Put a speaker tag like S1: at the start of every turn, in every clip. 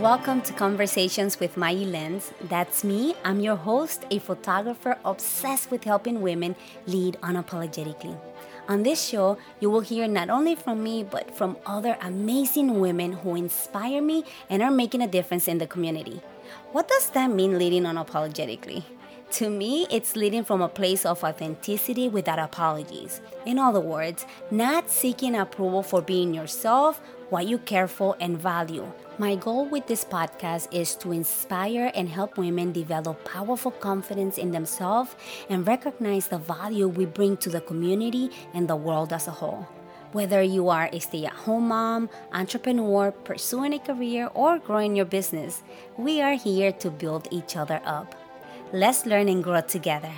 S1: Welcome to Conversations with Mayi Lenz. That's me. I'm your host, a photographer obsessed with helping women lead unapologetically. On this show, you will hear not only from me, but from other amazing women who inspire me and are making a difference in the community. What does that mean, leading unapologetically? To me, it's leading from a place of authenticity without apologies. In other words, not seeking approval for being yourself, what you care for and value, my goal with this podcast is to inspire and help women develop powerful confidence in themselves and recognize the value we bring to the community and the world as a whole. Whether you are a stay at home mom, entrepreneur, pursuing a career, or growing your business, we are here to build each other up. Let's learn and grow together.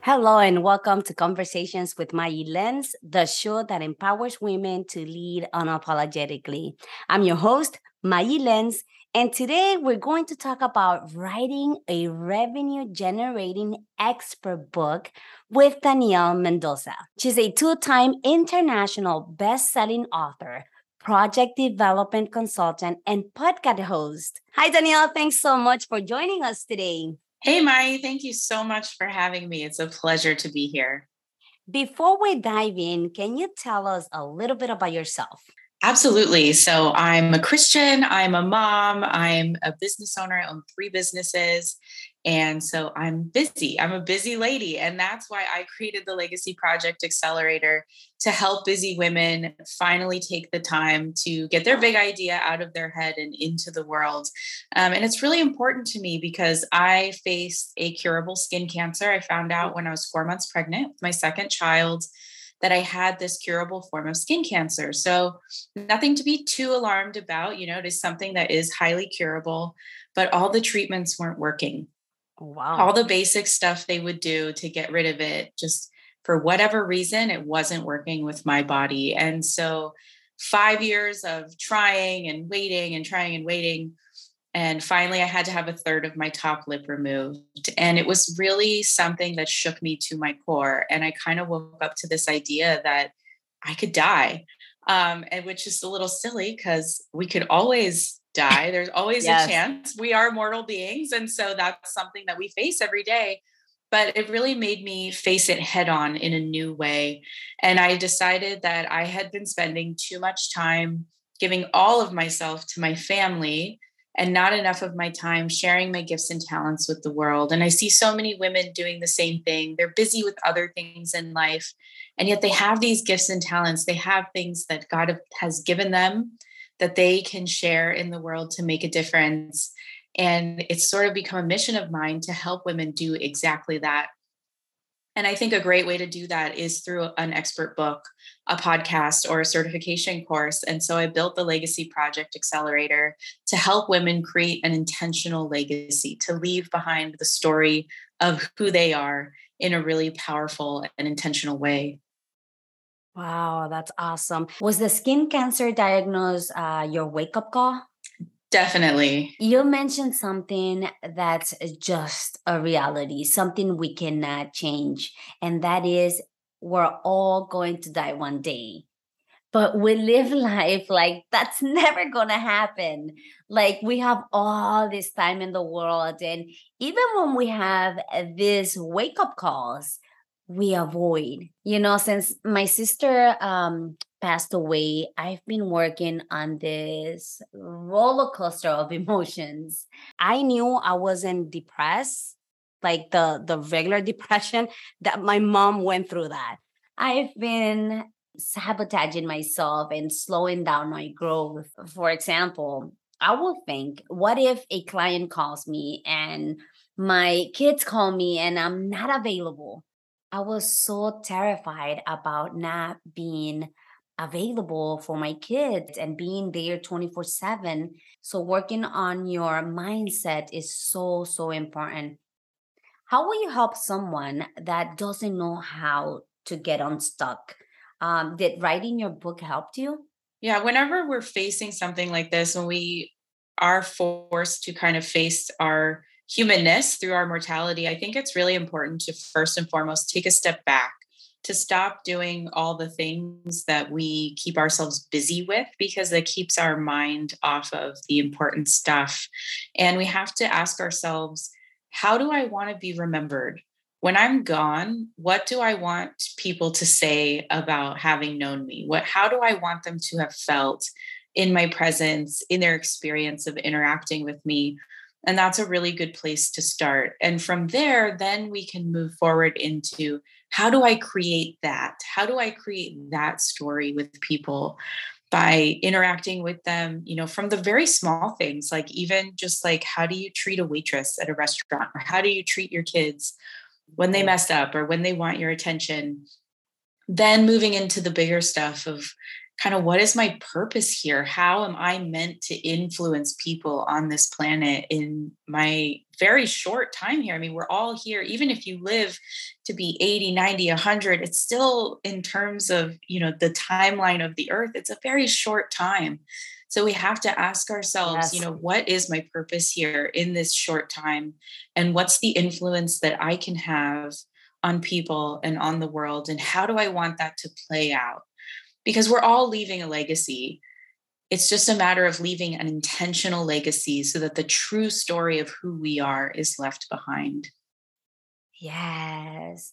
S1: Hello, and welcome to Conversations with Mayi Lenz, the show that empowers women to lead unapologetically. I'm your host, Mayi Lenz, and today we're going to talk about writing a revenue generating expert book with Danielle Mendoza. She's a two time international best selling author, project development consultant, and podcast host. Hi, Danielle. Thanks so much for joining us today.
S2: Hey, Mai. Thank you so much for having me. It's a pleasure to be here.
S1: Before we dive in, can you tell us a little bit about yourself?
S2: Absolutely. So I'm a Christian, I'm a mom, I'm a business owner, I own three businesses. And so I'm busy. I'm a busy lady. And that's why I created the Legacy Project Accelerator to help busy women finally take the time to get their big idea out of their head and into the world. Um, and it's really important to me because I faced a curable skin cancer. I found out when I was four months pregnant with my second child that I had this curable form of skin cancer. So, nothing to be too alarmed about. You know, it is something that is highly curable, but all the treatments weren't working.
S1: Wow.
S2: All the basic stuff they would do to get rid of it, just for whatever reason, it wasn't working with my body. And so, five years of trying and waiting and trying and waiting and finally, I had to have a third of my top lip removed. And it was really something that shook me to my core. And I kind of woke up to this idea that I could die, um, and which is a little silly because we could always die. There's always yes. a chance. We are mortal beings. And so that's something that we face every day. But it really made me face it head on in a new way. And I decided that I had been spending too much time giving all of myself to my family and not enough of my time sharing my gifts and talents with the world. And I see so many women doing the same thing. They're busy with other things in life, and yet they have these gifts and talents. They have things that God has given them that they can share in the world to make a difference. And it's sort of become a mission of mine to help women do exactly that. And I think a great way to do that is through an expert book, a podcast, or a certification course. And so I built the Legacy Project Accelerator to help women create an intentional legacy, to leave behind the story of who they are in a really powerful and intentional way.
S1: Wow, that's awesome. Was the skin cancer diagnosis uh, your wake up call?
S2: Definitely.
S1: You mentioned something that's just a reality, something we cannot change, and that is we're all going to die one day. But we live life like that's never going to happen. Like we have all this time in the world. And even when we have these wake up calls, we avoid. You know, since my sister um, passed away, I've been working on this roller coaster of emotions. I knew I wasn't depressed, like the the regular depression that my mom went through that. I've been sabotaging myself and slowing down my growth. For example, I will think, what if a client calls me and my kids call me and I'm not available? I was so terrified about not being available for my kids and being there 24 7. So, working on your mindset is so, so important. How will you help someone that doesn't know how to get unstuck? Um, did writing your book help you?
S2: Yeah, whenever we're facing something like this, when we are forced to kind of face our humanness through our mortality, I think it's really important to first and foremost take a step back to stop doing all the things that we keep ourselves busy with because it keeps our mind off of the important stuff. And we have to ask ourselves, how do I want to be remembered? When I'm gone, what do I want people to say about having known me? What how do I want them to have felt in my presence, in their experience of interacting with me? And that's a really good place to start. And from there, then we can move forward into how do I create that? How do I create that story with people? by interacting with them, you know, from the very small things, like even just like how do you treat a waitress at a restaurant, or how do you treat your kids when they mm-hmm. mess up or when they want your attention? Then moving into the bigger stuff of kind of what is my purpose here? How am I meant to influence people on this planet in my very short time here? I mean, we're all here, even if you live to be 80, 90, 100, it's still in terms of, you know, the timeline of the earth, it's a very short time. So we have to ask ourselves, yes. you know, what is my purpose here in this short time? And what's the influence that I can have on people and on the world? And how do I want that to play out? because we're all leaving a legacy. It's just a matter of leaving an intentional legacy so that the true story of who we are is left behind.
S1: Yes.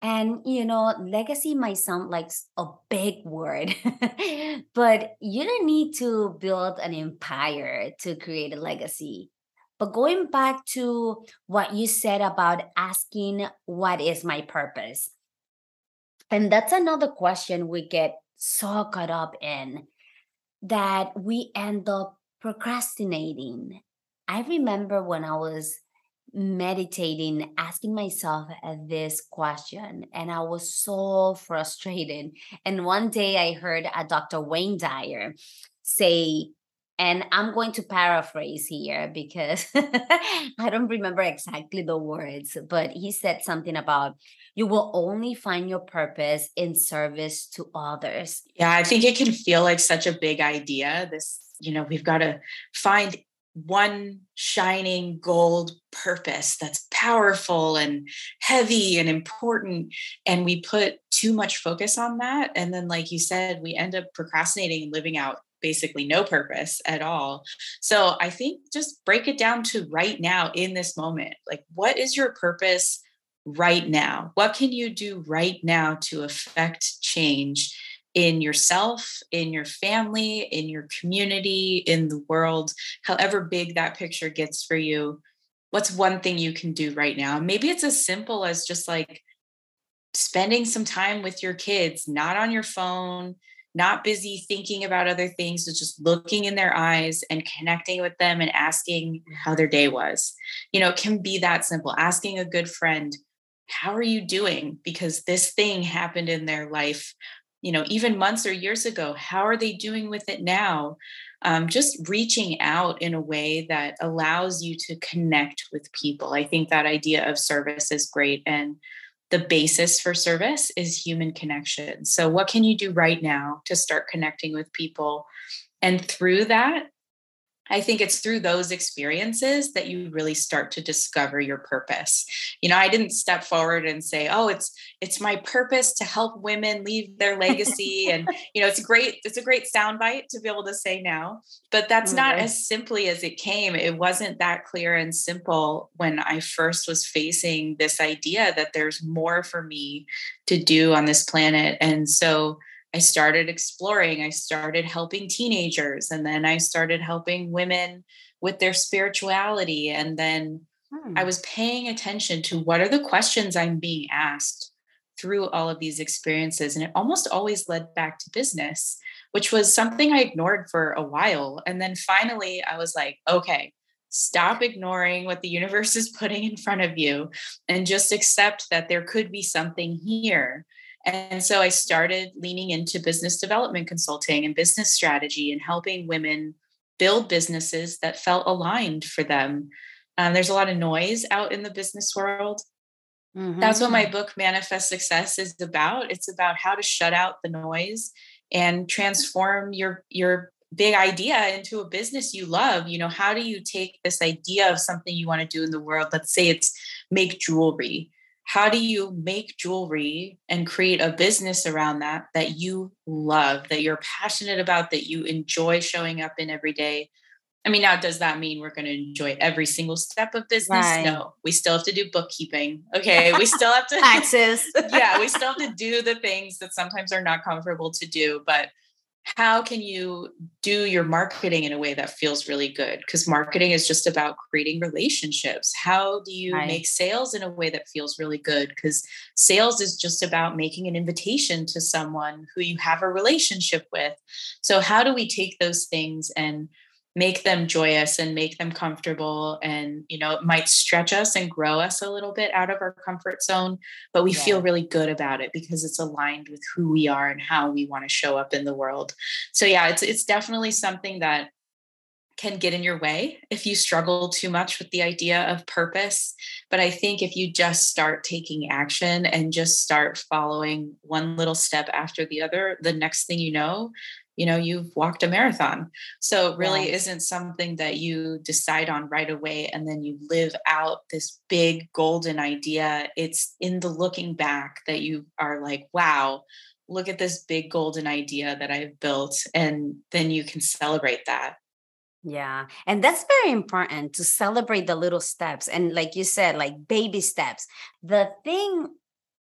S1: And, you know, legacy might sound like a big word, but you don't need to build an empire to create a legacy. But going back to what you said about asking, what is my purpose? And that's another question we get so caught up in that we end up procrastinating. I remember when I was meditating, asking myself this question, and I was so frustrated. And one day I heard a Dr. Wayne Dyer say, and I'm going to paraphrase here because I don't remember exactly the words, but he said something about you will only find your purpose in service to others.
S2: Yeah, I think it can feel like such a big idea. This, you know, we've got to find one shining gold purpose that's powerful and heavy and important. And we put too much focus on that. And then, like you said, we end up procrastinating and living out basically no purpose at all. So I think just break it down to right now in this moment. Like, what is your purpose? right now? What can you do right now to affect change in yourself, in your family, in your community, in the world, however big that picture gets for you? What's one thing you can do right now? Maybe it's as simple as just like spending some time with your kids, not on your phone, not busy thinking about other things, but just looking in their eyes and connecting with them and asking how their day was. You know, it can be that simple. Asking a good friend, how are you doing because this thing happened in their life you know even months or years ago how are they doing with it now um, just reaching out in a way that allows you to connect with people i think that idea of service is great and the basis for service is human connection. So what can you do right now to start connecting with people? And through that I think it's through those experiences that you really start to discover your purpose. You know, I didn't step forward and say, "Oh, it's it's my purpose to help women leave their legacy." and you know, it's great. It's a great soundbite to be able to say now, but that's mm, not as simply as it came. It wasn't that clear and simple when I first was facing this idea that there's more for me to do on this planet, and so I started exploring. I started helping teenagers, and then I started helping women with their spirituality. And then hmm. I was paying attention to what are the questions I'm being asked through all of these experiences. And it almost always led back to business, which was something I ignored for a while. And then finally, I was like, okay, stop ignoring what the universe is putting in front of you and just accept that there could be something here and so I started leaning into business development consulting and business strategy and helping women build businesses that felt aligned for them. Um, there's a lot of noise out in the business world. Mm-hmm. That's what my book Manifest Success is about. It's about how to shut out the noise and transform your your big idea into a business you love. You know, how do you take this idea of something you want to do in the world? Let's say it's make jewelry how do you make jewelry and create a business around that that you love that you're passionate about that you enjoy showing up in every day? I mean now does that mean we're going to enjoy every single step of business? Right. no we still have to do bookkeeping okay? We still have to
S1: taxes.
S2: Yeah we still have to do the things that sometimes are not comfortable to do but how can you do your marketing in a way that feels really good? Because marketing is just about creating relationships. How do you right. make sales in a way that feels really good? Because sales is just about making an invitation to someone who you have a relationship with. So how do we take those things and make them joyous and make them comfortable and you know it might stretch us and grow us a little bit out of our comfort zone but we yeah. feel really good about it because it's aligned with who we are and how we want to show up in the world so yeah it's it's definitely something that can get in your way if you struggle too much with the idea of purpose. But I think if you just start taking action and just start following one little step after the other, the next thing you know, you know you've walked a marathon so it really yes. isn't something that you decide on right away and then you live out this big golden idea it's in the looking back that you are like wow look at this big golden idea that i've built and then you can celebrate that
S1: yeah. And that's very important to celebrate the little steps. And like you said, like baby steps. The thing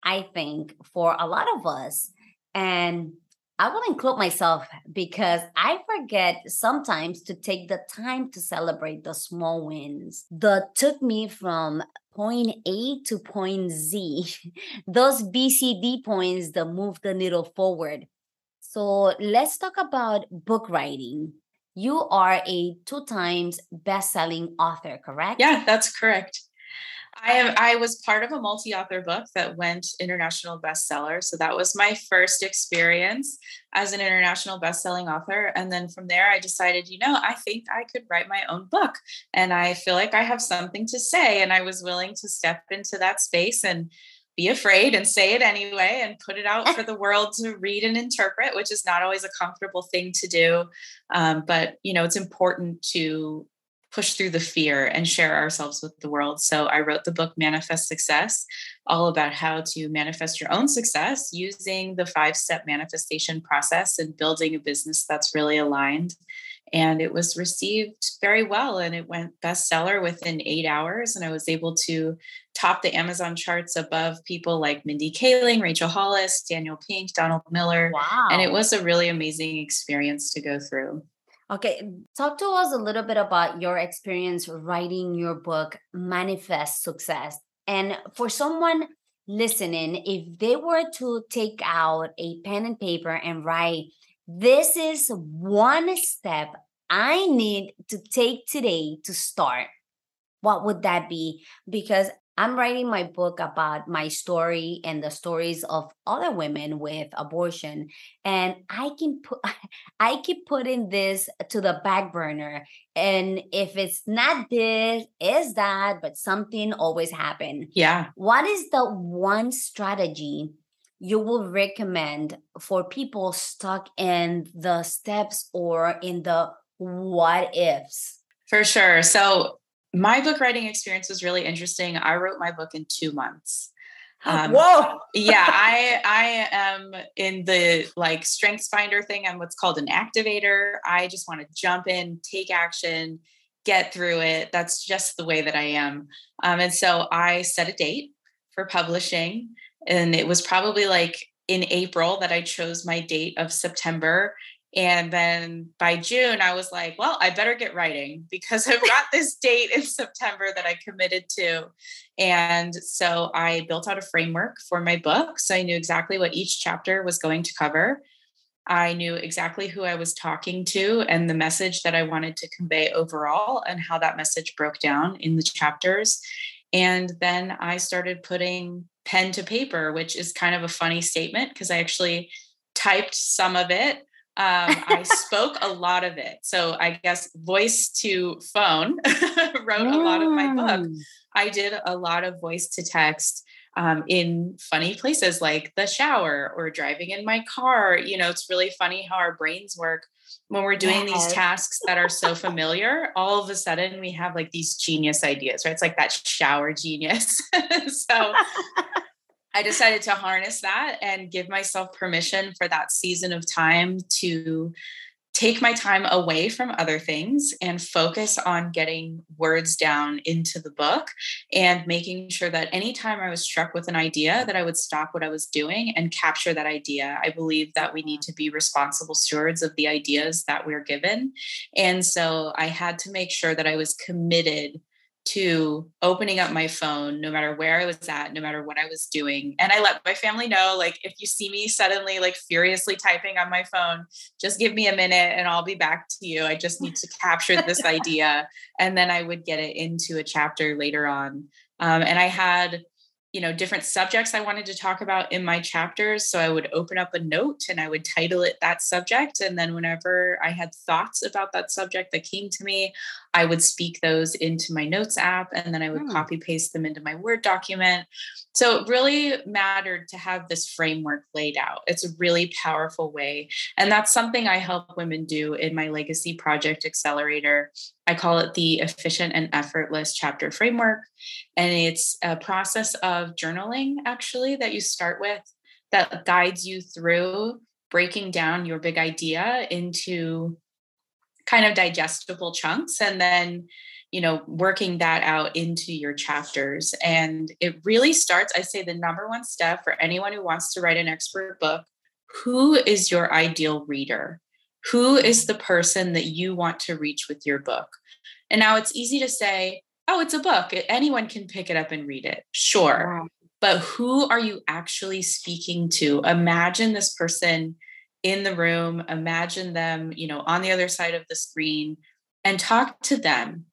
S1: I think for a lot of us, and I will include myself because I forget sometimes to take the time to celebrate the small wins that took me from point A to point Z, those BCD points that move the needle forward. So let's talk about book writing. You are a two times best-selling author, correct?
S2: Yeah, that's correct. I am I was part of a multi-author book that went international bestseller. So that was my first experience as an international best-selling author. And then from there I decided, you know, I think I could write my own book. And I feel like I have something to say. And I was willing to step into that space and be afraid and say it anyway and put it out for the world to read and interpret which is not always a comfortable thing to do um, but you know it's important to push through the fear and share ourselves with the world. So I wrote the book Manifest Success, all about how to manifest your own success using the five step manifestation process and building a business that's really aligned. And it was received very well and it went bestseller within eight hours. And I was able to top the Amazon charts above people like Mindy Kaling, Rachel Hollis, Daniel Pink, Donald Miller.
S1: Wow.
S2: And it was a really amazing experience to go through.
S1: Okay, talk to us a little bit about your experience writing your book, Manifest Success. And for someone listening, if they were to take out a pen and paper and write, this is one step I need to take today to start, what would that be? Because I'm writing my book about my story and the stories of other women with abortion. And I can put I keep putting this to the back burner. And if it's not this, is that, but something always happen.
S2: Yeah.
S1: What is the one strategy you will recommend for people stuck in the steps or in the what ifs?
S2: For sure. So my book writing experience was really interesting. I wrote my book in two months.
S1: Um, Whoa!
S2: yeah, I I am in the like Strengths Finder thing. I'm what's called an activator. I just want to jump in, take action, get through it. That's just the way that I am. Um, and so I set a date for publishing, and it was probably like in April that I chose my date of September. And then by June, I was like, well, I better get writing because I've got this date in September that I committed to. And so I built out a framework for my book. So I knew exactly what each chapter was going to cover. I knew exactly who I was talking to and the message that I wanted to convey overall, and how that message broke down in the chapters. And then I started putting pen to paper, which is kind of a funny statement because I actually typed some of it um, I spoke a lot of it. So I guess voice to phone wrote a lot of my book. Mm. I did a lot of voice to text um, in funny places like the shower or driving in my car. You know, it's really funny how our brains work when we're doing yes. these tasks that are so familiar, all of a sudden we have like these genius ideas, right? It's like that shower genius. so I decided to harness that and give myself permission for that season of time to take my time away from other things and focus on getting words down into the book and making sure that anytime I was struck with an idea that I would stop what I was doing and capture that idea. I believe that we need to be responsible stewards of the ideas that we're given. And so I had to make sure that I was committed to opening up my phone no matter where I was at, no matter what I was doing. And I let my family know like if you see me suddenly like furiously typing on my phone, just give me a minute and I'll be back to you. I just need to capture this idea and then I would get it into a chapter later on. Um, and I had you know different subjects i wanted to talk about in my chapters so i would open up a note and i would title it that subject and then whenever i had thoughts about that subject that came to me i would speak those into my notes app and then i would hmm. copy paste them into my word document so it really mattered to have this framework laid out it's a really powerful way and that's something i help women do in my legacy project accelerator I call it the efficient and effortless chapter framework. And it's a process of journaling, actually, that you start with that guides you through breaking down your big idea into kind of digestible chunks and then you know working that out into your chapters and it really starts i say the number one step for anyone who wants to write an expert book who is your ideal reader who is the person that you want to reach with your book and now it's easy to say, oh, it's a book. Anyone can pick it up and read it. Sure. Wow. But who are you actually speaking to? Imagine this person in the room, imagine them, you know, on the other side of the screen and talk to them.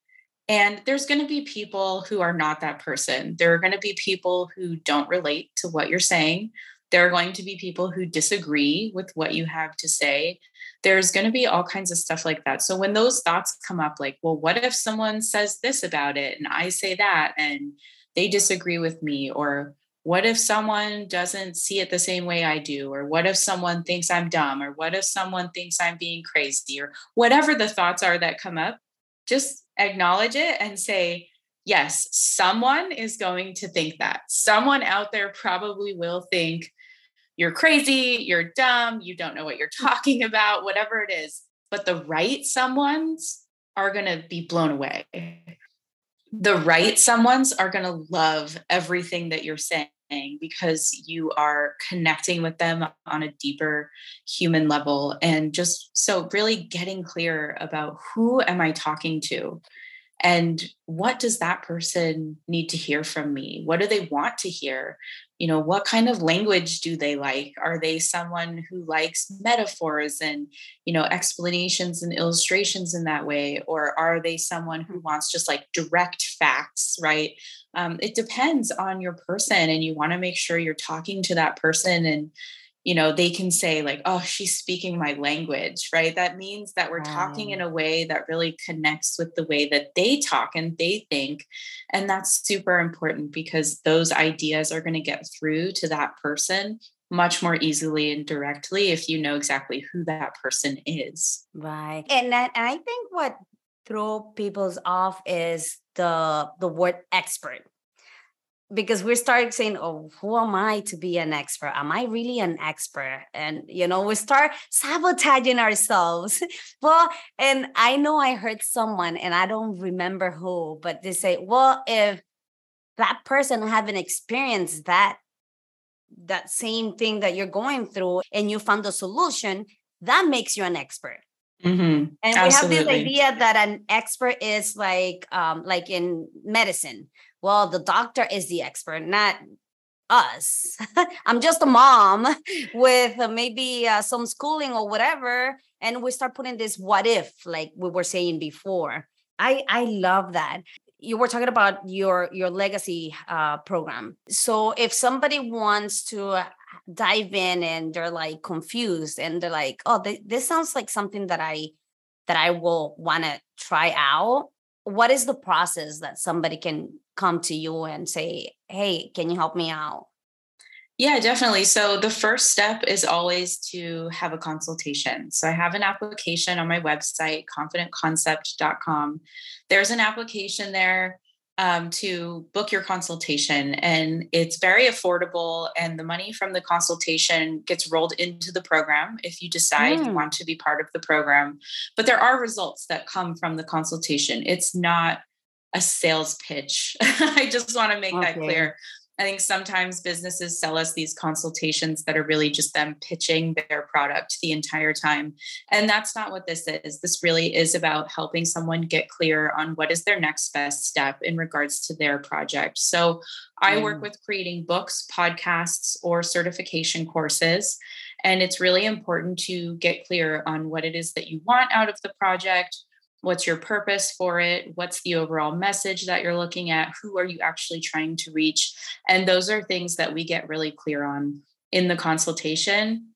S2: And there's going to be people who are not that person. There are going to be people who don't relate to what you're saying. There are going to be people who disagree with what you have to say there's going to be all kinds of stuff like that. So when those thoughts come up, like, well, what if someone says this about it and I say that and they disagree with me? Or what if someone doesn't see it the same way I do? Or what if someone thinks I'm dumb? Or what if someone thinks I'm being crazy? Or whatever the thoughts are that come up, just acknowledge it and say, yes, someone is going to think that. Someone out there probably will think you're crazy, you're dumb, you don't know what you're talking about, whatever it is. But the right someone's are going to be blown away. The right someone's are going to love everything that you're saying because you are connecting with them on a deeper human level and just so really getting clear about who am I talking to and what does that person need to hear from me? What do they want to hear? You know what kind of language do they like? Are they someone who likes metaphors and you know explanations and illustrations in that way? Or are they someone who wants just like direct facts right? Um, it depends on your person and you want to make sure you're talking to that person and you know they can say like oh she's speaking my language right? That means that we're wow. talking in a way that really connects with the way that they talk and they think and that's super important because those ideas are going to get through to that person much more easily and directly if you know exactly who that person is.
S1: Right and, i think what throw people's off is the the word expert because we start saying, "Oh, who am I to be an expert? Am I really an expert?" And you know, we start sabotaging ourselves. well, and I know I heard someone, and I don't remember who, but they say, "Well, if that person haven't experienced that that same thing that you're going through, and you found a solution, that makes you an expert." Mm-hmm. And Absolutely. we have this idea that an expert is like, um, like in medicine well, the doctor is the expert, not us. I'm just a mom with uh, maybe uh, some schooling or whatever. And we start putting this what if, like we were saying before. I, I love that. You were talking about your your legacy uh, program. So if somebody wants to uh, dive in and they're like confused and they're like, oh, th- this sounds like something that I that I will want to try out. What is the process that somebody can come to you and say, hey, can you help me out?
S2: Yeah, definitely. So the first step is always to have a consultation. So I have an application on my website, confidentconcept.com. There's an application there um, to book your consultation, and it's very affordable. And the money from the consultation gets rolled into the program if you decide mm. you want to be part of the program. But there are results that come from the consultation. It's not a sales pitch. I just want to make okay. that clear. I think sometimes businesses sell us these consultations that are really just them pitching their product the entire time. And that's not what this is. This really is about helping someone get clear on what is their next best step in regards to their project. So I work mm. with creating books, podcasts, or certification courses. And it's really important to get clear on what it is that you want out of the project, what's your purpose for it? What's the overall message that you're looking at? Who are you actually trying to reach? And those are things that we get really clear on in the consultation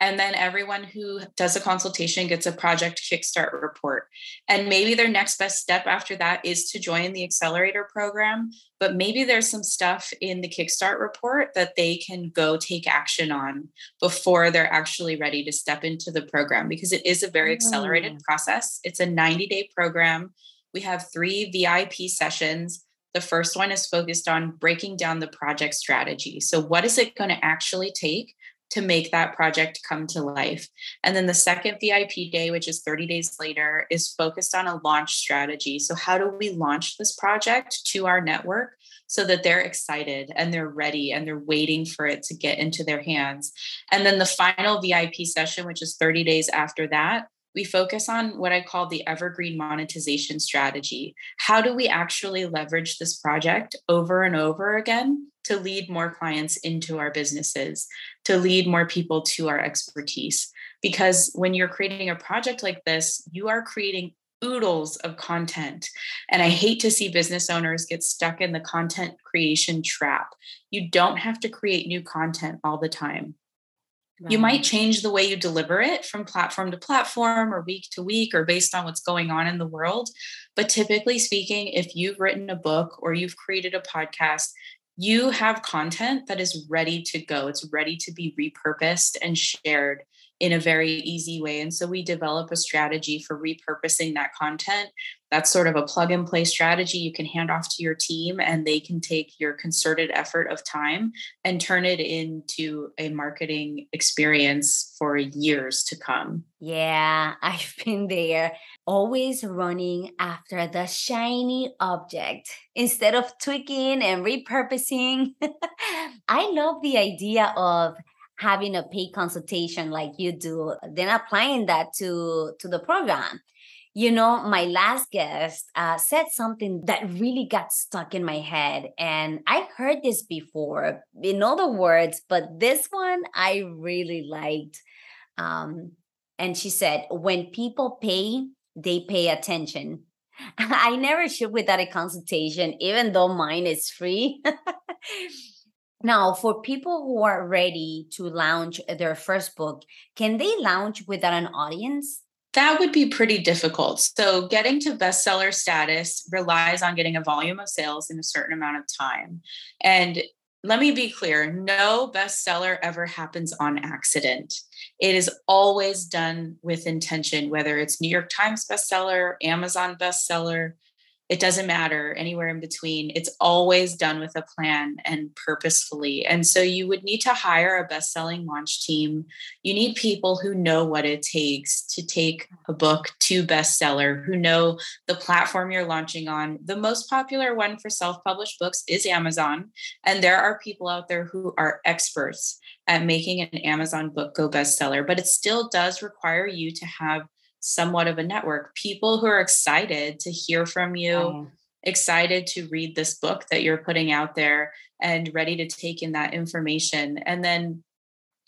S2: and then everyone who does a consultation gets a project kickstart report. And maybe their next best step after that is to join the accelerator program. But maybe there's some stuff in the kickstart report that they can go take action on before they're actually ready to step into the program because it is a very accelerated mm. process. It's a 90 day program. We have three VIP sessions. The first one is focused on breaking down the project strategy. So, what is it going to actually take to make that project come to life. And then the second VIP day, which is 30 days later, is focused on a launch strategy. So, how do we launch this project to our network so that they're excited and they're ready and they're waiting for it to get into their hands? And then the final VIP session, which is 30 days after that, we focus on what I call the evergreen monetization strategy. How do we actually leverage this project over and over again to lead more clients into our businesses, to lead more people to our expertise. Because when you're creating a project like this, you are creating oodles of content. And I hate to see business owners get stuck in the content creation trap. You don't have to create new content all the time. Right. You might change the way you deliver it from platform to platform or week to week or based on what's going on in the world. But typically speaking, if you've written a book or you've created a podcast, you have content that is ready to go. It's ready to be repurposed and shared in a very easy way. And so we develop a strategy for repurposing that content. That's sort of a plug and play strategy you can hand off to your team, and they can take your concerted effort of time and turn it into a marketing experience for years to come.
S1: Yeah, I've been there, always running after the shiny object instead of tweaking and repurposing. I love the idea of having a paid consultation like you do then applying that to to the program. You know my last guest uh, said something that really got stuck in my head and i heard this before in other words but this one i really liked um, and she said when people pay they pay attention. I never shoot without a consultation even though mine is free Now, for people who are ready to launch their first book, can they launch without an audience?
S2: That would be pretty difficult. So, getting to bestseller status relies on getting a volume of sales in a certain amount of time. And let me be clear no bestseller ever happens on accident. It is always done with intention, whether it's New York Times bestseller, Amazon bestseller, it doesn't matter anywhere in between. It's always done with a plan and purposefully. And so you would need to hire a best-selling launch team. You need people who know what it takes to take a book to bestseller who know the platform you're launching on. The most popular one for self-published books is amazon and there are people out there who are experts at making an amazon book go bestseller but it still does require you to have somewhat of a network people who are excited to hear from you oh. excited to read this book that you're putting out there and ready to take in that information and then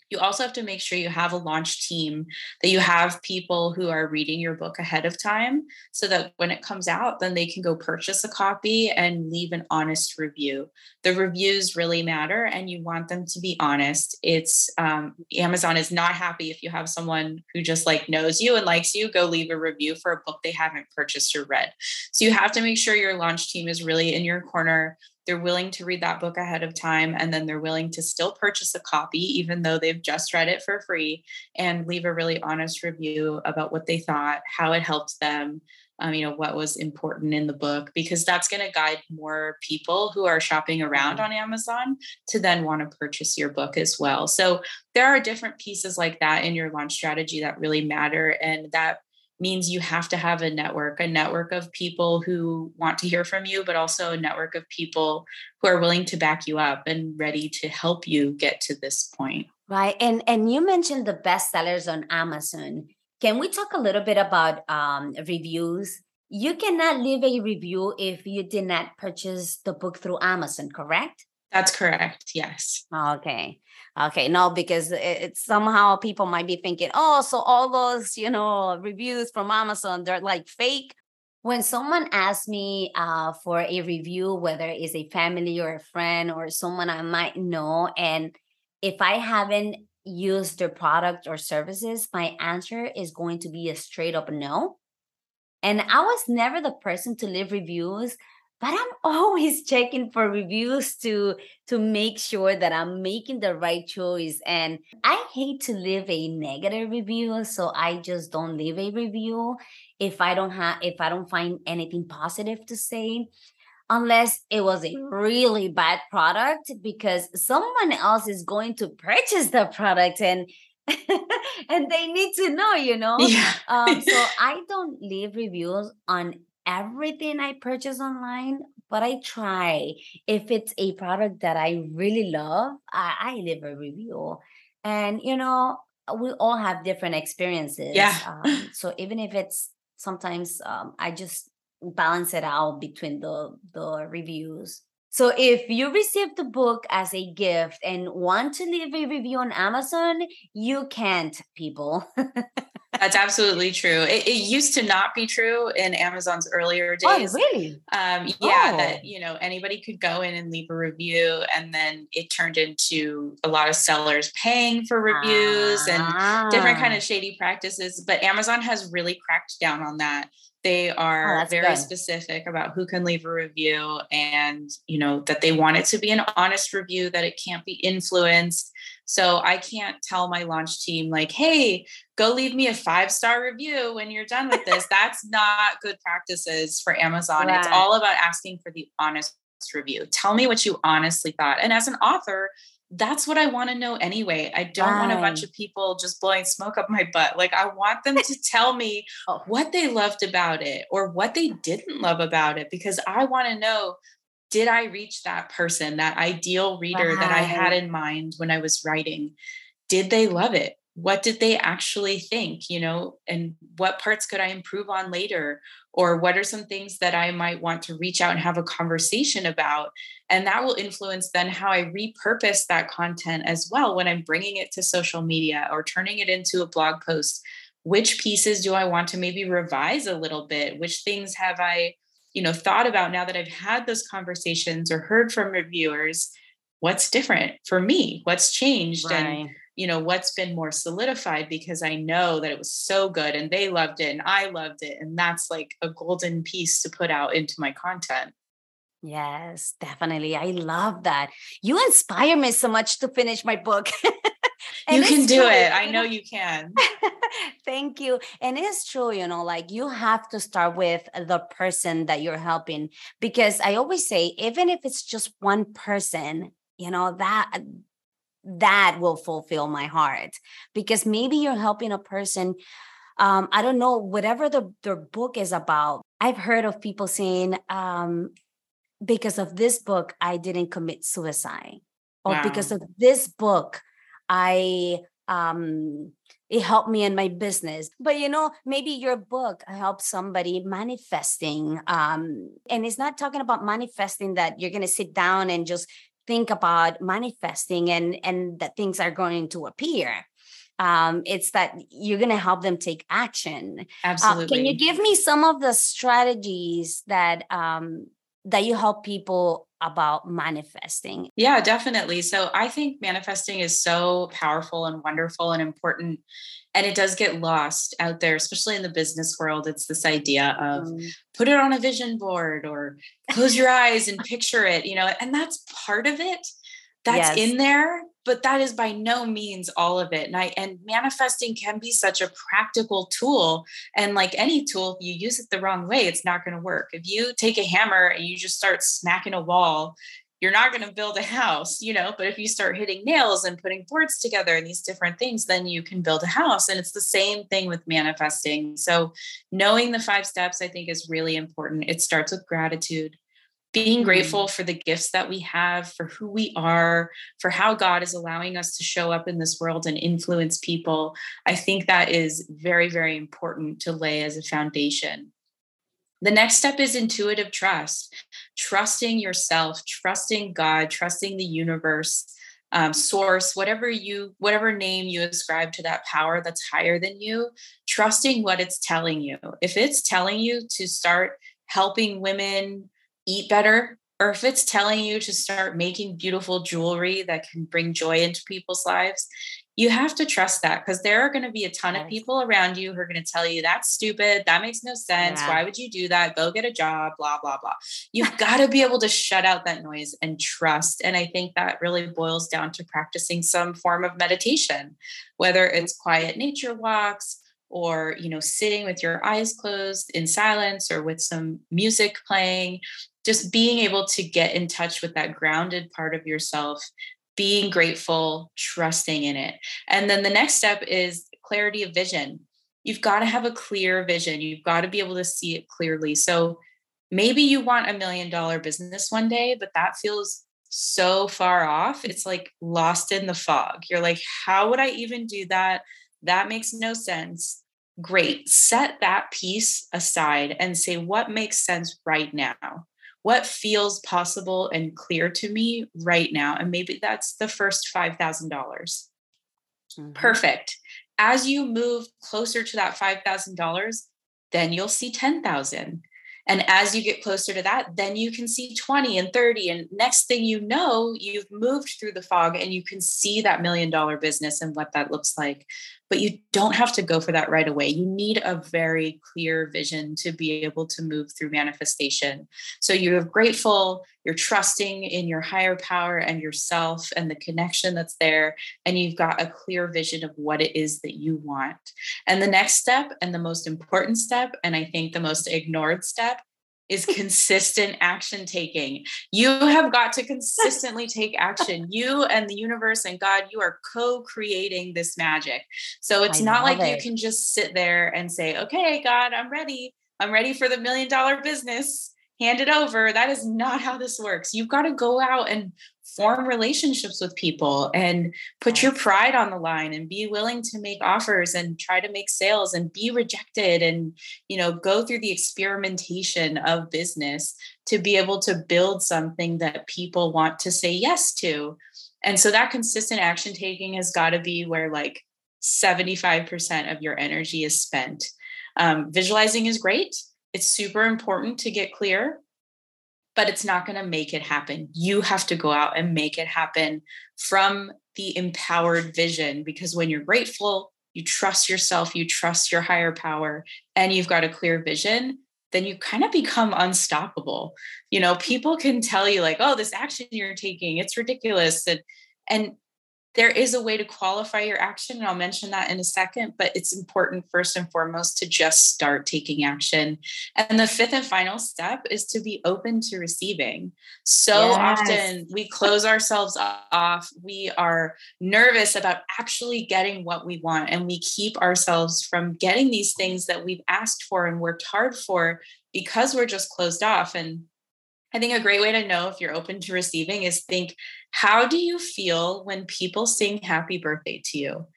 S2: you also have to make sure you have a launch team, that you have people who are reading your book ahead of time so that when it comes out, then they can go purchase a copy and leave an honest review. The reviews really matter and you want them to be honest. It's um, Amazon is not happy if you have someone who just like knows you and likes you go leave a review for a book they haven't purchased or read. So you have to make sure your launch team is really in your corner they're willing to read that book ahead of time and then they're willing to still purchase a copy even though they've just read it for free and leave a really honest review about what they thought how it helped them um, you know what was important in the book because that's going to guide more people who are shopping around mm-hmm. on amazon to then want to purchase your book as well so there are different pieces like that in your launch strategy that really matter and that means you have to have a network a network of people who want to hear from you but also a network of people who are willing to back you up and ready to help you get to this point
S1: right and and you mentioned the bestsellers on amazon can we talk a little bit about um, reviews? You cannot leave a review if you did not purchase the book through Amazon, correct?
S2: That's correct. Yes.
S1: Okay. Okay. No, because it's somehow people might be thinking, oh, so all those, you know, reviews from Amazon, they're like fake. When someone asks me uh, for a review, whether it's a family or a friend or someone I might know, and if I haven't used their product or services, my answer is going to be a straight up no. And I was never the person to leave reviews, but I'm always checking for reviews to to make sure that I'm making the right choice. And I hate to leave a negative review, so I just don't leave a review if I don't have if I don't find anything positive to say unless it was a really bad product because someone else is going to purchase the product and and they need to know you know yeah. um, so i don't leave reviews on everything i purchase online but i try if it's a product that i really love i, I leave a review and you know we all have different experiences
S2: yeah
S1: um, so even if it's sometimes um, i just balance it out between the the reviews. So if you receive the book as a gift and want to leave a review on Amazon, you can't, people.
S2: That's absolutely true. It, it, used to not be true in Amazon's earlier
S1: oh,
S2: days.
S1: Oh, really?
S2: Um, yeah, oh. that you know anybody could go in and leave a review, and then it turned into a lot of sellers paying for reviews ah. and different kind of ah. shady practices. But Amazon has really cracked down on that they are oh, very good. specific about who can leave a review and you know that they want it to be an honest review that it can't be influenced so i can't tell my launch team like hey go leave me a five star review when you're done with this that's not good practices for amazon right. it's all about asking for the honest review tell me what you honestly thought and as an author that's what I want to know anyway. I don't right. want a bunch of people just blowing smoke up my butt. Like, I want them to tell me oh. what they loved about it or what they didn't love about it because I want to know did I reach that person, that ideal reader right. that I had in mind when I was writing? Did they love it? What did they actually think? You know, and what parts could I improve on later? or what are some things that I might want to reach out and have a conversation about? And that will influence then how I repurpose that content as well when I'm bringing it to social media or turning it into a blog post. Which pieces do I want to maybe revise a little bit? Which things have I, you know, thought about now that I've had those conversations or heard from reviewers? What's different for me? What's changed? Right. And you know what's been more solidified because i know that it was so good and they loved it and i loved it and that's like a golden piece to put out into my content
S1: yes definitely i love that you inspire me so much to finish my book
S2: you can do true, it. I know you can.
S1: Thank you. And it's true you know like you have to start with the person that you're helping because i always say even if it's just one person you know that that will fulfill my heart because maybe you're helping a person um, i don't know whatever the, their book is about. I've heard of people saying um, because of this book i didn't commit suicide or wow. because of this book i um, it helped me in my business but you know maybe your book helps somebody manifesting um, and it's not talking about manifesting that you're going to sit down and just think about manifesting and and that things are going to appear. Um, it's that you're going to help them take action.
S2: Absolutely
S1: uh, can you give me some of the strategies that um, that you help people about manifesting
S2: yeah definitely so i think manifesting is so powerful and wonderful and important and it does get lost out there especially in the business world it's this idea of mm. put it on a vision board or close your eyes and picture it you know and that's part of it that's yes. in there but that is by no means all of it and i and manifesting can be such a practical tool and like any tool if you use it the wrong way it's not going to work if you take a hammer and you just start smacking a wall you're not going to build a house, you know, but if you start hitting nails and putting boards together and these different things, then you can build a house. And it's the same thing with manifesting. So, knowing the five steps, I think, is really important. It starts with gratitude, being grateful mm-hmm. for the gifts that we have, for who we are, for how God is allowing us to show up in this world and influence people. I think that is very, very important to lay as a foundation. The next step is intuitive trust, trusting yourself, trusting God, trusting the universe, um, source, whatever you, whatever name you ascribe to that power that's higher than you, trusting what it's telling you. If it's telling you to start helping women eat better, or if it's telling you to start making beautiful jewelry that can bring joy into people's lives, you have to trust that because there are going to be a ton of people around you who are going to tell you that's stupid, that makes no sense. Yeah. Why would you do that? Go get a job, blah, blah, blah. You've got to be able to shut out that noise and trust. And I think that really boils down to practicing some form of meditation, whether it's quiet nature walks or you know sitting with your eyes closed in silence or with some music playing just being able to get in touch with that grounded part of yourself being grateful, trusting in it. And then the next step is clarity of vision. You've got to have a clear vision. You've got to be able to see it clearly. So maybe you want a million dollar business one day, but that feels so far off. It's like lost in the fog. You're like, how would I even do that? That makes no sense. Great. Set that piece aside and say, what makes sense right now? What feels possible and clear to me right now and maybe that's the first $5000 mm-hmm. perfect as you move closer to that $5000 then you'll see 10000 and as you get closer to that, then you can see 20 and 30. And next thing you know, you've moved through the fog and you can see that million dollar business and what that looks like but you don't have to go for that right away. You need a very clear vision to be able to move through manifestation. So you're grateful, you're trusting in your higher power and yourself and the connection that's there, and you've got a clear vision of what it is that you want. And the next step, and the most important step, and I think the most ignored step, is consistent action taking. You have got to consistently take action. You and the universe and God, you are co creating this magic. So it's I not like it. you can just sit there and say, okay, God, I'm ready. I'm ready for the million dollar business. Hand it over. That is not how this works. You've got to go out and form relationships with people and put your pride on the line and be willing to make offers and try to make sales and be rejected and you know go through the experimentation of business to be able to build something that people want to say yes to. And so that consistent action taking has got to be where like 75% of your energy is spent. Um, visualizing is great. It's super important to get clear but it's not going to make it happen. You have to go out and make it happen from the empowered vision because when you're grateful, you trust yourself, you trust your higher power, and you've got a clear vision, then you kind of become unstoppable. You know, people can tell you like, "Oh, this action you're taking, it's ridiculous." And and there is a way to qualify your action and i'll mention that in a second but it's important first and foremost to just start taking action. And the fifth and final step is to be open to receiving. So yes. often we close ourselves off we are nervous about actually getting what we want and we keep ourselves from getting these things that we've asked for and worked hard for because we're just closed off. And I think a great way to know if you're open to receiving is think, how do you feel when people sing happy birthday to you?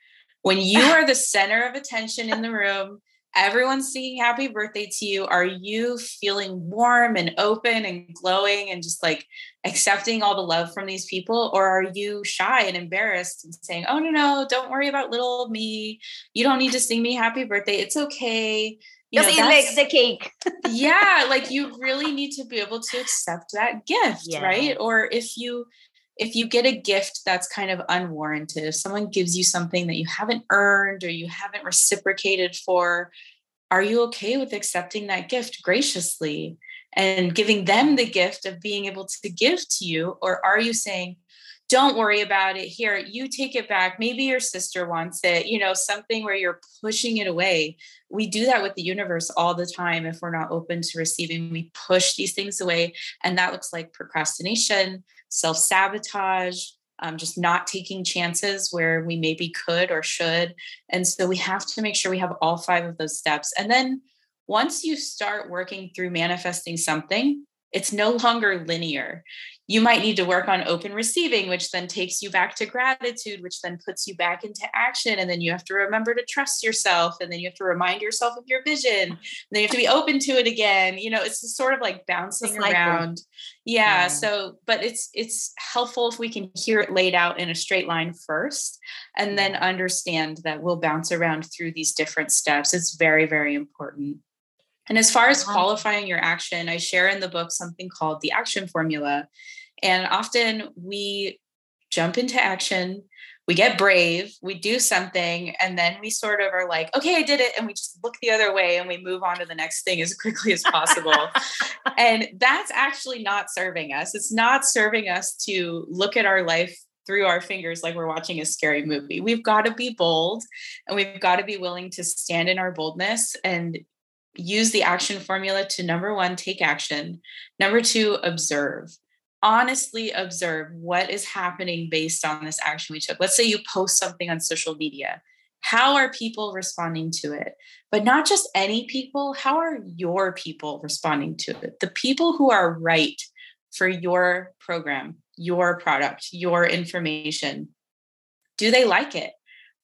S2: When you are the center of attention in the room, everyone's singing happy birthday to you. Are you feeling warm and open and glowing and just like accepting all the love from these people? Or are you shy and embarrassed and saying, oh, no, no, don't worry about little me. You don't need to sing me happy birthday. It's okay
S1: you Just know, eat the cake.
S2: yeah, like you really need to be able to accept that gift, yeah. right? Or if you if you get a gift that's kind of unwarranted, if someone gives you something that you haven't earned or you haven't reciprocated for, are you okay with accepting that gift graciously and giving them the gift of being able to give to you? Or are you saying, don't worry about it. Here you take it back. Maybe your sister wants it you know something where you're pushing it away. We do that with the universe all the time if we're not open to receiving. We push these things away and that looks like procrastination self-sabotage um, just not taking chances where we maybe could or should. And so we have to make sure we have all five of those steps. And then once you start working through manifesting something it's no longer linear you might need to work on open receiving, which then takes you back to gratitude, which then puts you back into action. And then you have to remember to trust yourself. And then you have to remind yourself of your vision. And then you have to be open to it again. You know, it's sort of like bouncing around. Yeah, yeah. So, but it's it's helpful if we can hear it laid out in a straight line first and then understand that we'll bounce around through these different steps. It's very, very important. And as far as uh-huh. qualifying your action, I share in the book something called the action formula. And often we jump into action, we get brave, we do something, and then we sort of are like, okay, I did it. And we just look the other way and we move on to the next thing as quickly as possible. and that's actually not serving us. It's not serving us to look at our life through our fingers like we're watching a scary movie. We've got to be bold and we've got to be willing to stand in our boldness and use the action formula to number one, take action. Number two, observe. Honestly observe what is happening based on this action we took. Let's say you post something on social media. How are people responding to it? But not just any people, how are your people responding to it? The people who are right for your program, your product, your information. Do they like it?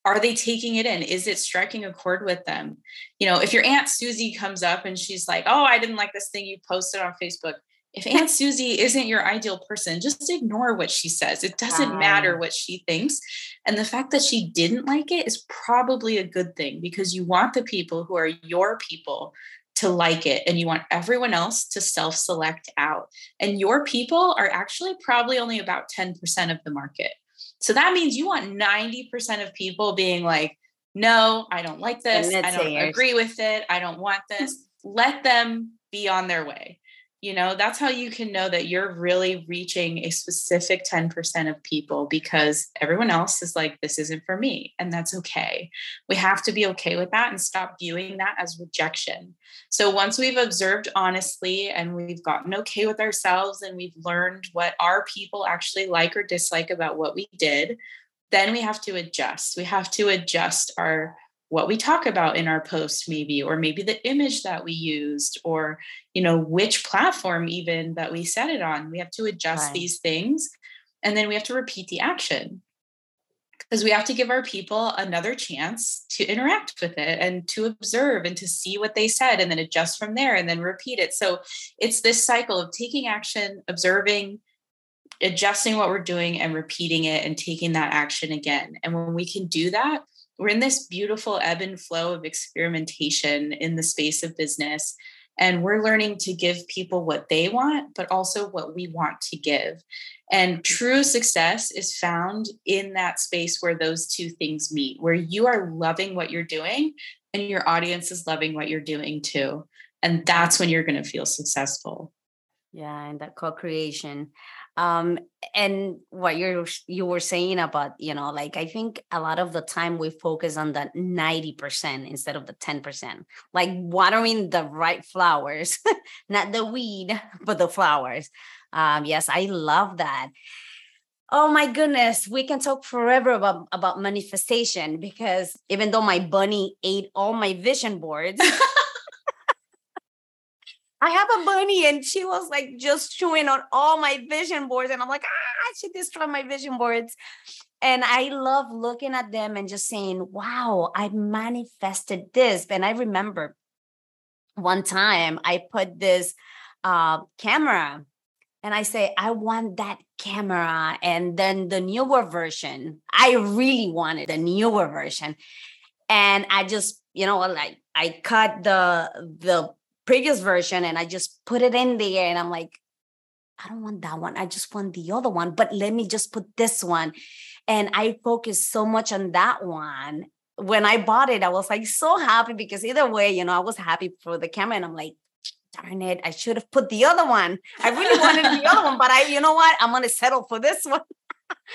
S2: Are they taking it in? Is it striking a chord with them? You know if your aunt susie comes up and she's like oh i didn't like this thing you posted on facebook. If aunt susie isn't your ideal person just ignore what she says. It doesn't matter what she thinks. And the fact that she didn't like it is probably a good thing because you want the people who are your people to like it and you want everyone else to self select out. And your people are actually probably only about 10% of the market so that means you want 90% of people being like, no, I don't like this. I don't agree with it. I don't want this. Let them be on their way you know that's how you can know that you're really reaching a specific 10% of people because everyone else is like this isn't for me and that's okay. We have to be okay with that and stop viewing that as rejection. So once we've observed honestly and we've gotten okay with ourselves and we've learned what our people actually like or dislike about what we did then we have to adjust. We have to adjust our what we talk about in our post maybe or maybe the image that we used or you know which platform even that we set it on. We have to adjust right. these things and then we have to repeat the action. Because we have to give our people another chance to interact with it and to observe and to see what they said and then adjust from there and then repeat it. So it's this cycle of taking action observing adjusting what we're doing and repeating it and taking that action again. And when we can do that we're in this beautiful ebb and flow of experimentation in the space of business and we're learning to give people what they want but also what we want to give. And true success is found in that space where those two things meet where you are loving what you're doing and your audience is loving what you're doing too. And that's when you're going to feel successful.
S1: Yeah and that co-creation um and what you're you were saying about you know like i think a lot of the time we focus on that 90% instead of the 10% like watering the right flowers not the weed but the flowers. Um yes i love that. Oh my goodness we can talk forever about about manifestation because even though my bunny ate all my vision boards I have a bunny and she was like just chewing on all my vision boards. And I'm like, ah, she destroyed my vision boards. And I love looking at them and just saying, wow, I manifested this. And I remember one time I put this uh, camera and I say, I want that camera. And then the newer version, I really wanted the newer version. And I just, you know, like I cut the the previous version and I just put it in there and I'm like, I don't want that one. I just want the other one, but let me just put this one. And I focused so much on that one. When I bought it, I was like so happy because either way, you know, I was happy for the camera and I'm like, darn it, I should have put the other one. I really wanted the other one, but I, you know what? I'm going to settle for this one.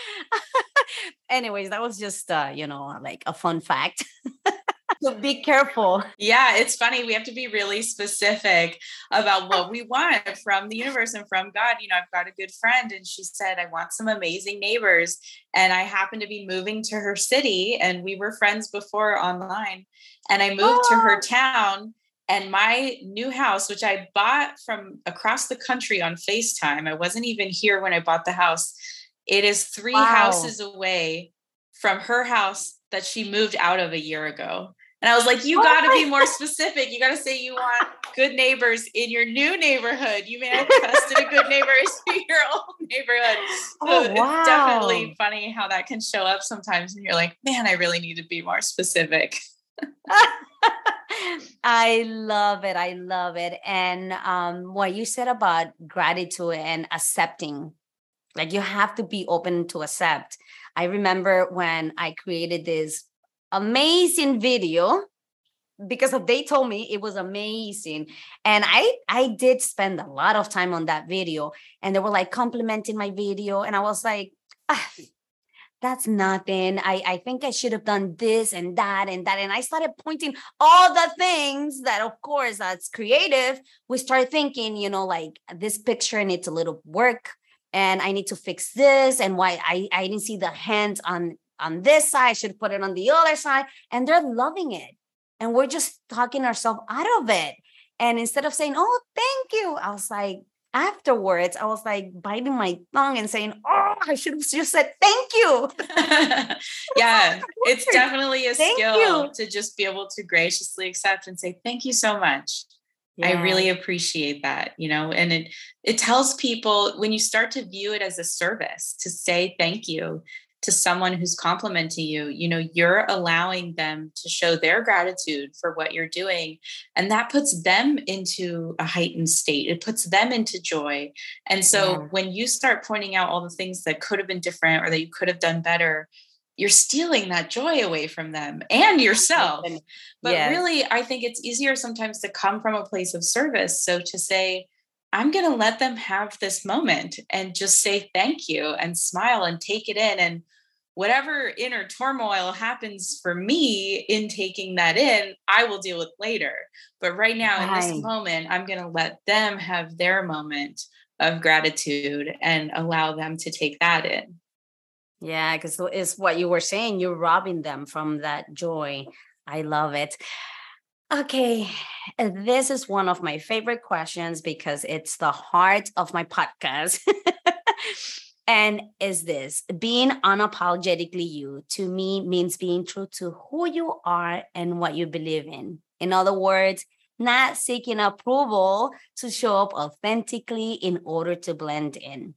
S1: Anyways, that was just, uh, you know, like a fun fact. so be careful.
S2: Yeah, it's funny. We have to be really specific about what we want from the universe and from God. You know, I've got a good friend and she said, I want some amazing neighbors. And I happen to be moving to her city and we were friends before online. And I moved oh. to her oh. town. And my new house, which I bought from across the country on FaceTime, I wasn't even here when I bought the house. It is three wow. houses away from her house that she moved out of a year ago. And I was like, you got to be more specific. You got to say you want good neighbors in your new neighborhood. You manifested a good neighbors in your old neighborhood. So oh, wow. it's definitely funny how that can show up sometimes. And you're like, man, I really need to be more specific.
S1: I love it. I love it. And um, what you said about gratitude and accepting, like you have to be open to accept. I remember when I created this amazing video because they told me it was amazing. And i i did spend a lot of time on that video and they were like complimenting my video and i was like ah, that's nothing. I i think i should have done this and that and that. And i started pointing all the things that of course that's creative we start thinking you know like this picture needs a little work and i need to fix this and why i i didn't see the hands on on this side, I should put it on the other side. And they're loving it. And we're just talking ourselves out of it. And instead of saying, oh, thank you, I was like, afterwards, I was like biting my tongue and saying, oh, I should have just said thank you.
S2: yeah, it's definitely a thank skill you. to just be able to graciously accept and say, thank you so much. Yeah. I really appreciate that, you know, and it it tells people when you start to view it as a service to say thank you, to someone who's complimenting you you know you're allowing them to show their gratitude for what you're doing. And that puts them into a heightened state. It puts them into joy. And so yeah. when you start pointing out all the things that could have been different or that you could have done better you're stealing that joy away from them and yourself. But yes. really i think it's easier sometimes to come from a place of service. So to say I'm going to let them have this moment and just say thank you and smile and take it in. And whatever inner turmoil happens for me in taking that in, I will deal with later. But right now, right. in this moment, I'm going to let them have their moment of gratitude and allow them to take that in.
S1: Yeah, because it's what you were saying. You're robbing them from that joy. I love it. Okay, this is one of my favorite questions because it's the heart of my podcast. and is this being unapologetically you to me means being true to who you are and what you believe in. In other words, not seeking approval to show up authentically in order to blend in.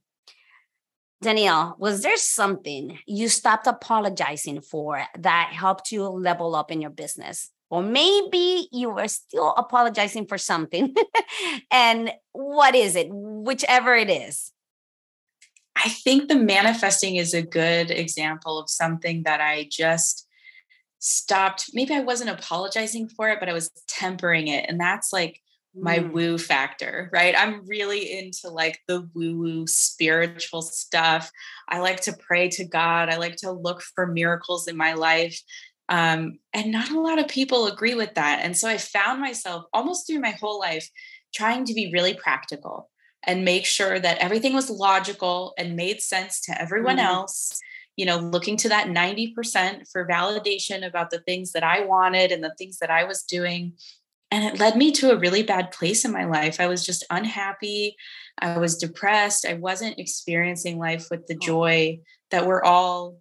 S1: Danielle, was there something you stopped apologizing for that helped you level up in your business? Or maybe you were still apologizing for something. and what is it? Whichever it is.
S2: I think the manifesting is a good example of something that I just stopped. Maybe I wasn't apologizing for it, but I was tempering it. And that's like my mm. woo factor, right? I'm really into like the woo woo spiritual stuff. I like to pray to God. I like to look for miracles in my life. Um, and not a lot of people agree with that. And so I found myself almost through my whole life trying to be really practical and make sure that everything was logical and made sense to everyone mm-hmm. else. You know, looking to that 90% for validation about the things that I wanted and the things that I was doing. And it led me to a really bad place in my life. I was just unhappy. I was depressed. I wasn't experiencing life with the oh. joy that we're all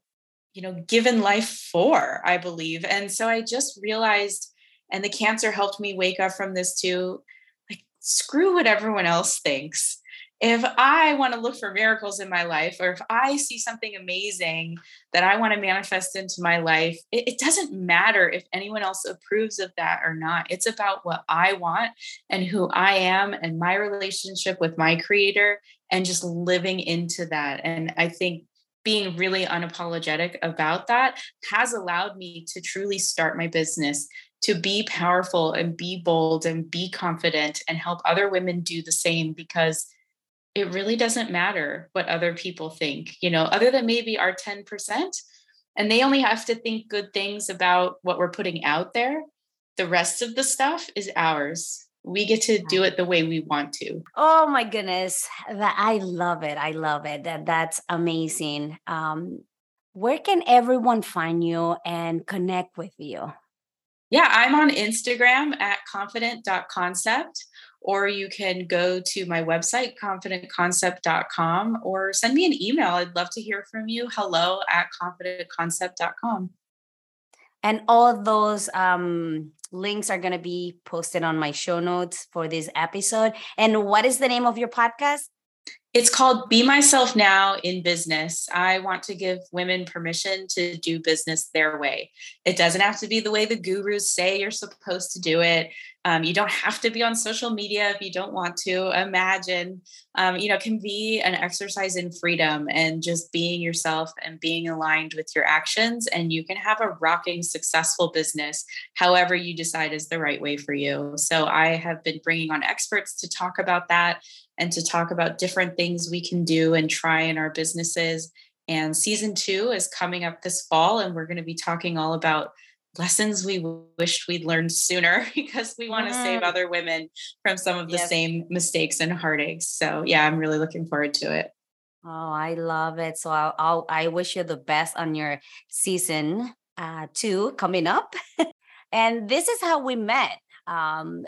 S2: you know given life for i believe and so i just realized and the cancer helped me wake up from this too like screw what everyone else thinks if I want to look for miracles in my life, or if I see something amazing that I want to manifest into my life, it, it, doesn't matter if anyone else approves of that or not. It's about what I want and who I am and my relationship with my creator and just living into that. And I think being really unapologetic about that has allowed me to truly start my business to be powerful and be bold and be confident and help other women do the same because it really doesn't matter what other people think, you know, other than maybe our 10%. And they only have to think good things about what we're putting out there. The rest of the stuff is ours. We get to do it the way we want to.
S1: Oh my goodness. That I love it. I love it. That that's amazing. Um, where can everyone find you and connect with you?
S2: Yeah, I'm on Instagram at confident.concept or you can go to my website, confidentconcept.com, or send me an email. I'd love to hear from you. Hello at confidentconcept.com.
S1: And all those um, links are going to be posted on my show notes for this episode. And what is the name of your podcast?
S2: It's called Be Myself Now in Business. I want to give women permission to do business their way. It doesn't have to be the way the gurus say you're supposed to do it. Um, you don't have to be on social media if you don't want to. Imagine, um, you know, can be an exercise in freedom and just being yourself and being aligned with your actions. And you can have a rocking, successful business, however you decide is the right way for you. So I have been bringing on experts to talk about that and to talk about different things we can do and try in our businesses. And season two is coming up this fall, and we're going to be talking all about lessons we wished we'd learned sooner because we want to save mm-hmm. other women from some of the yes. same mistakes and heartaches. So, yeah, I'm really looking forward to it.
S1: Oh, I love it. So, I'll, I'll i wish you the best on your season uh, two coming up. and this is how we met. Um,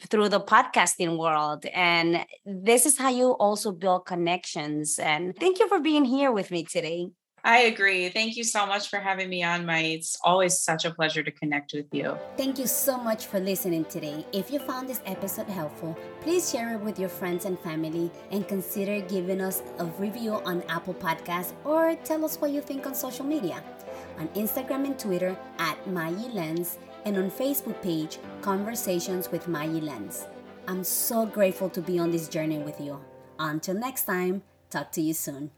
S1: through the podcasting world. And this is how you also build connections. And thank you for being here with me today.
S2: I agree. Thank you so much for having me on, my. It's always such a pleasure to connect with you.
S1: Thank you so much for listening today. If you found this episode helpful, please share it with your friends and family and consider giving us a review on Apple Podcasts or tell us what you think on social media. On Instagram and Twitter at Mayi Lens and on Facebook page Conversations with Mayi Lens. I'm so grateful to be on this journey with you. Until next time, talk to you soon.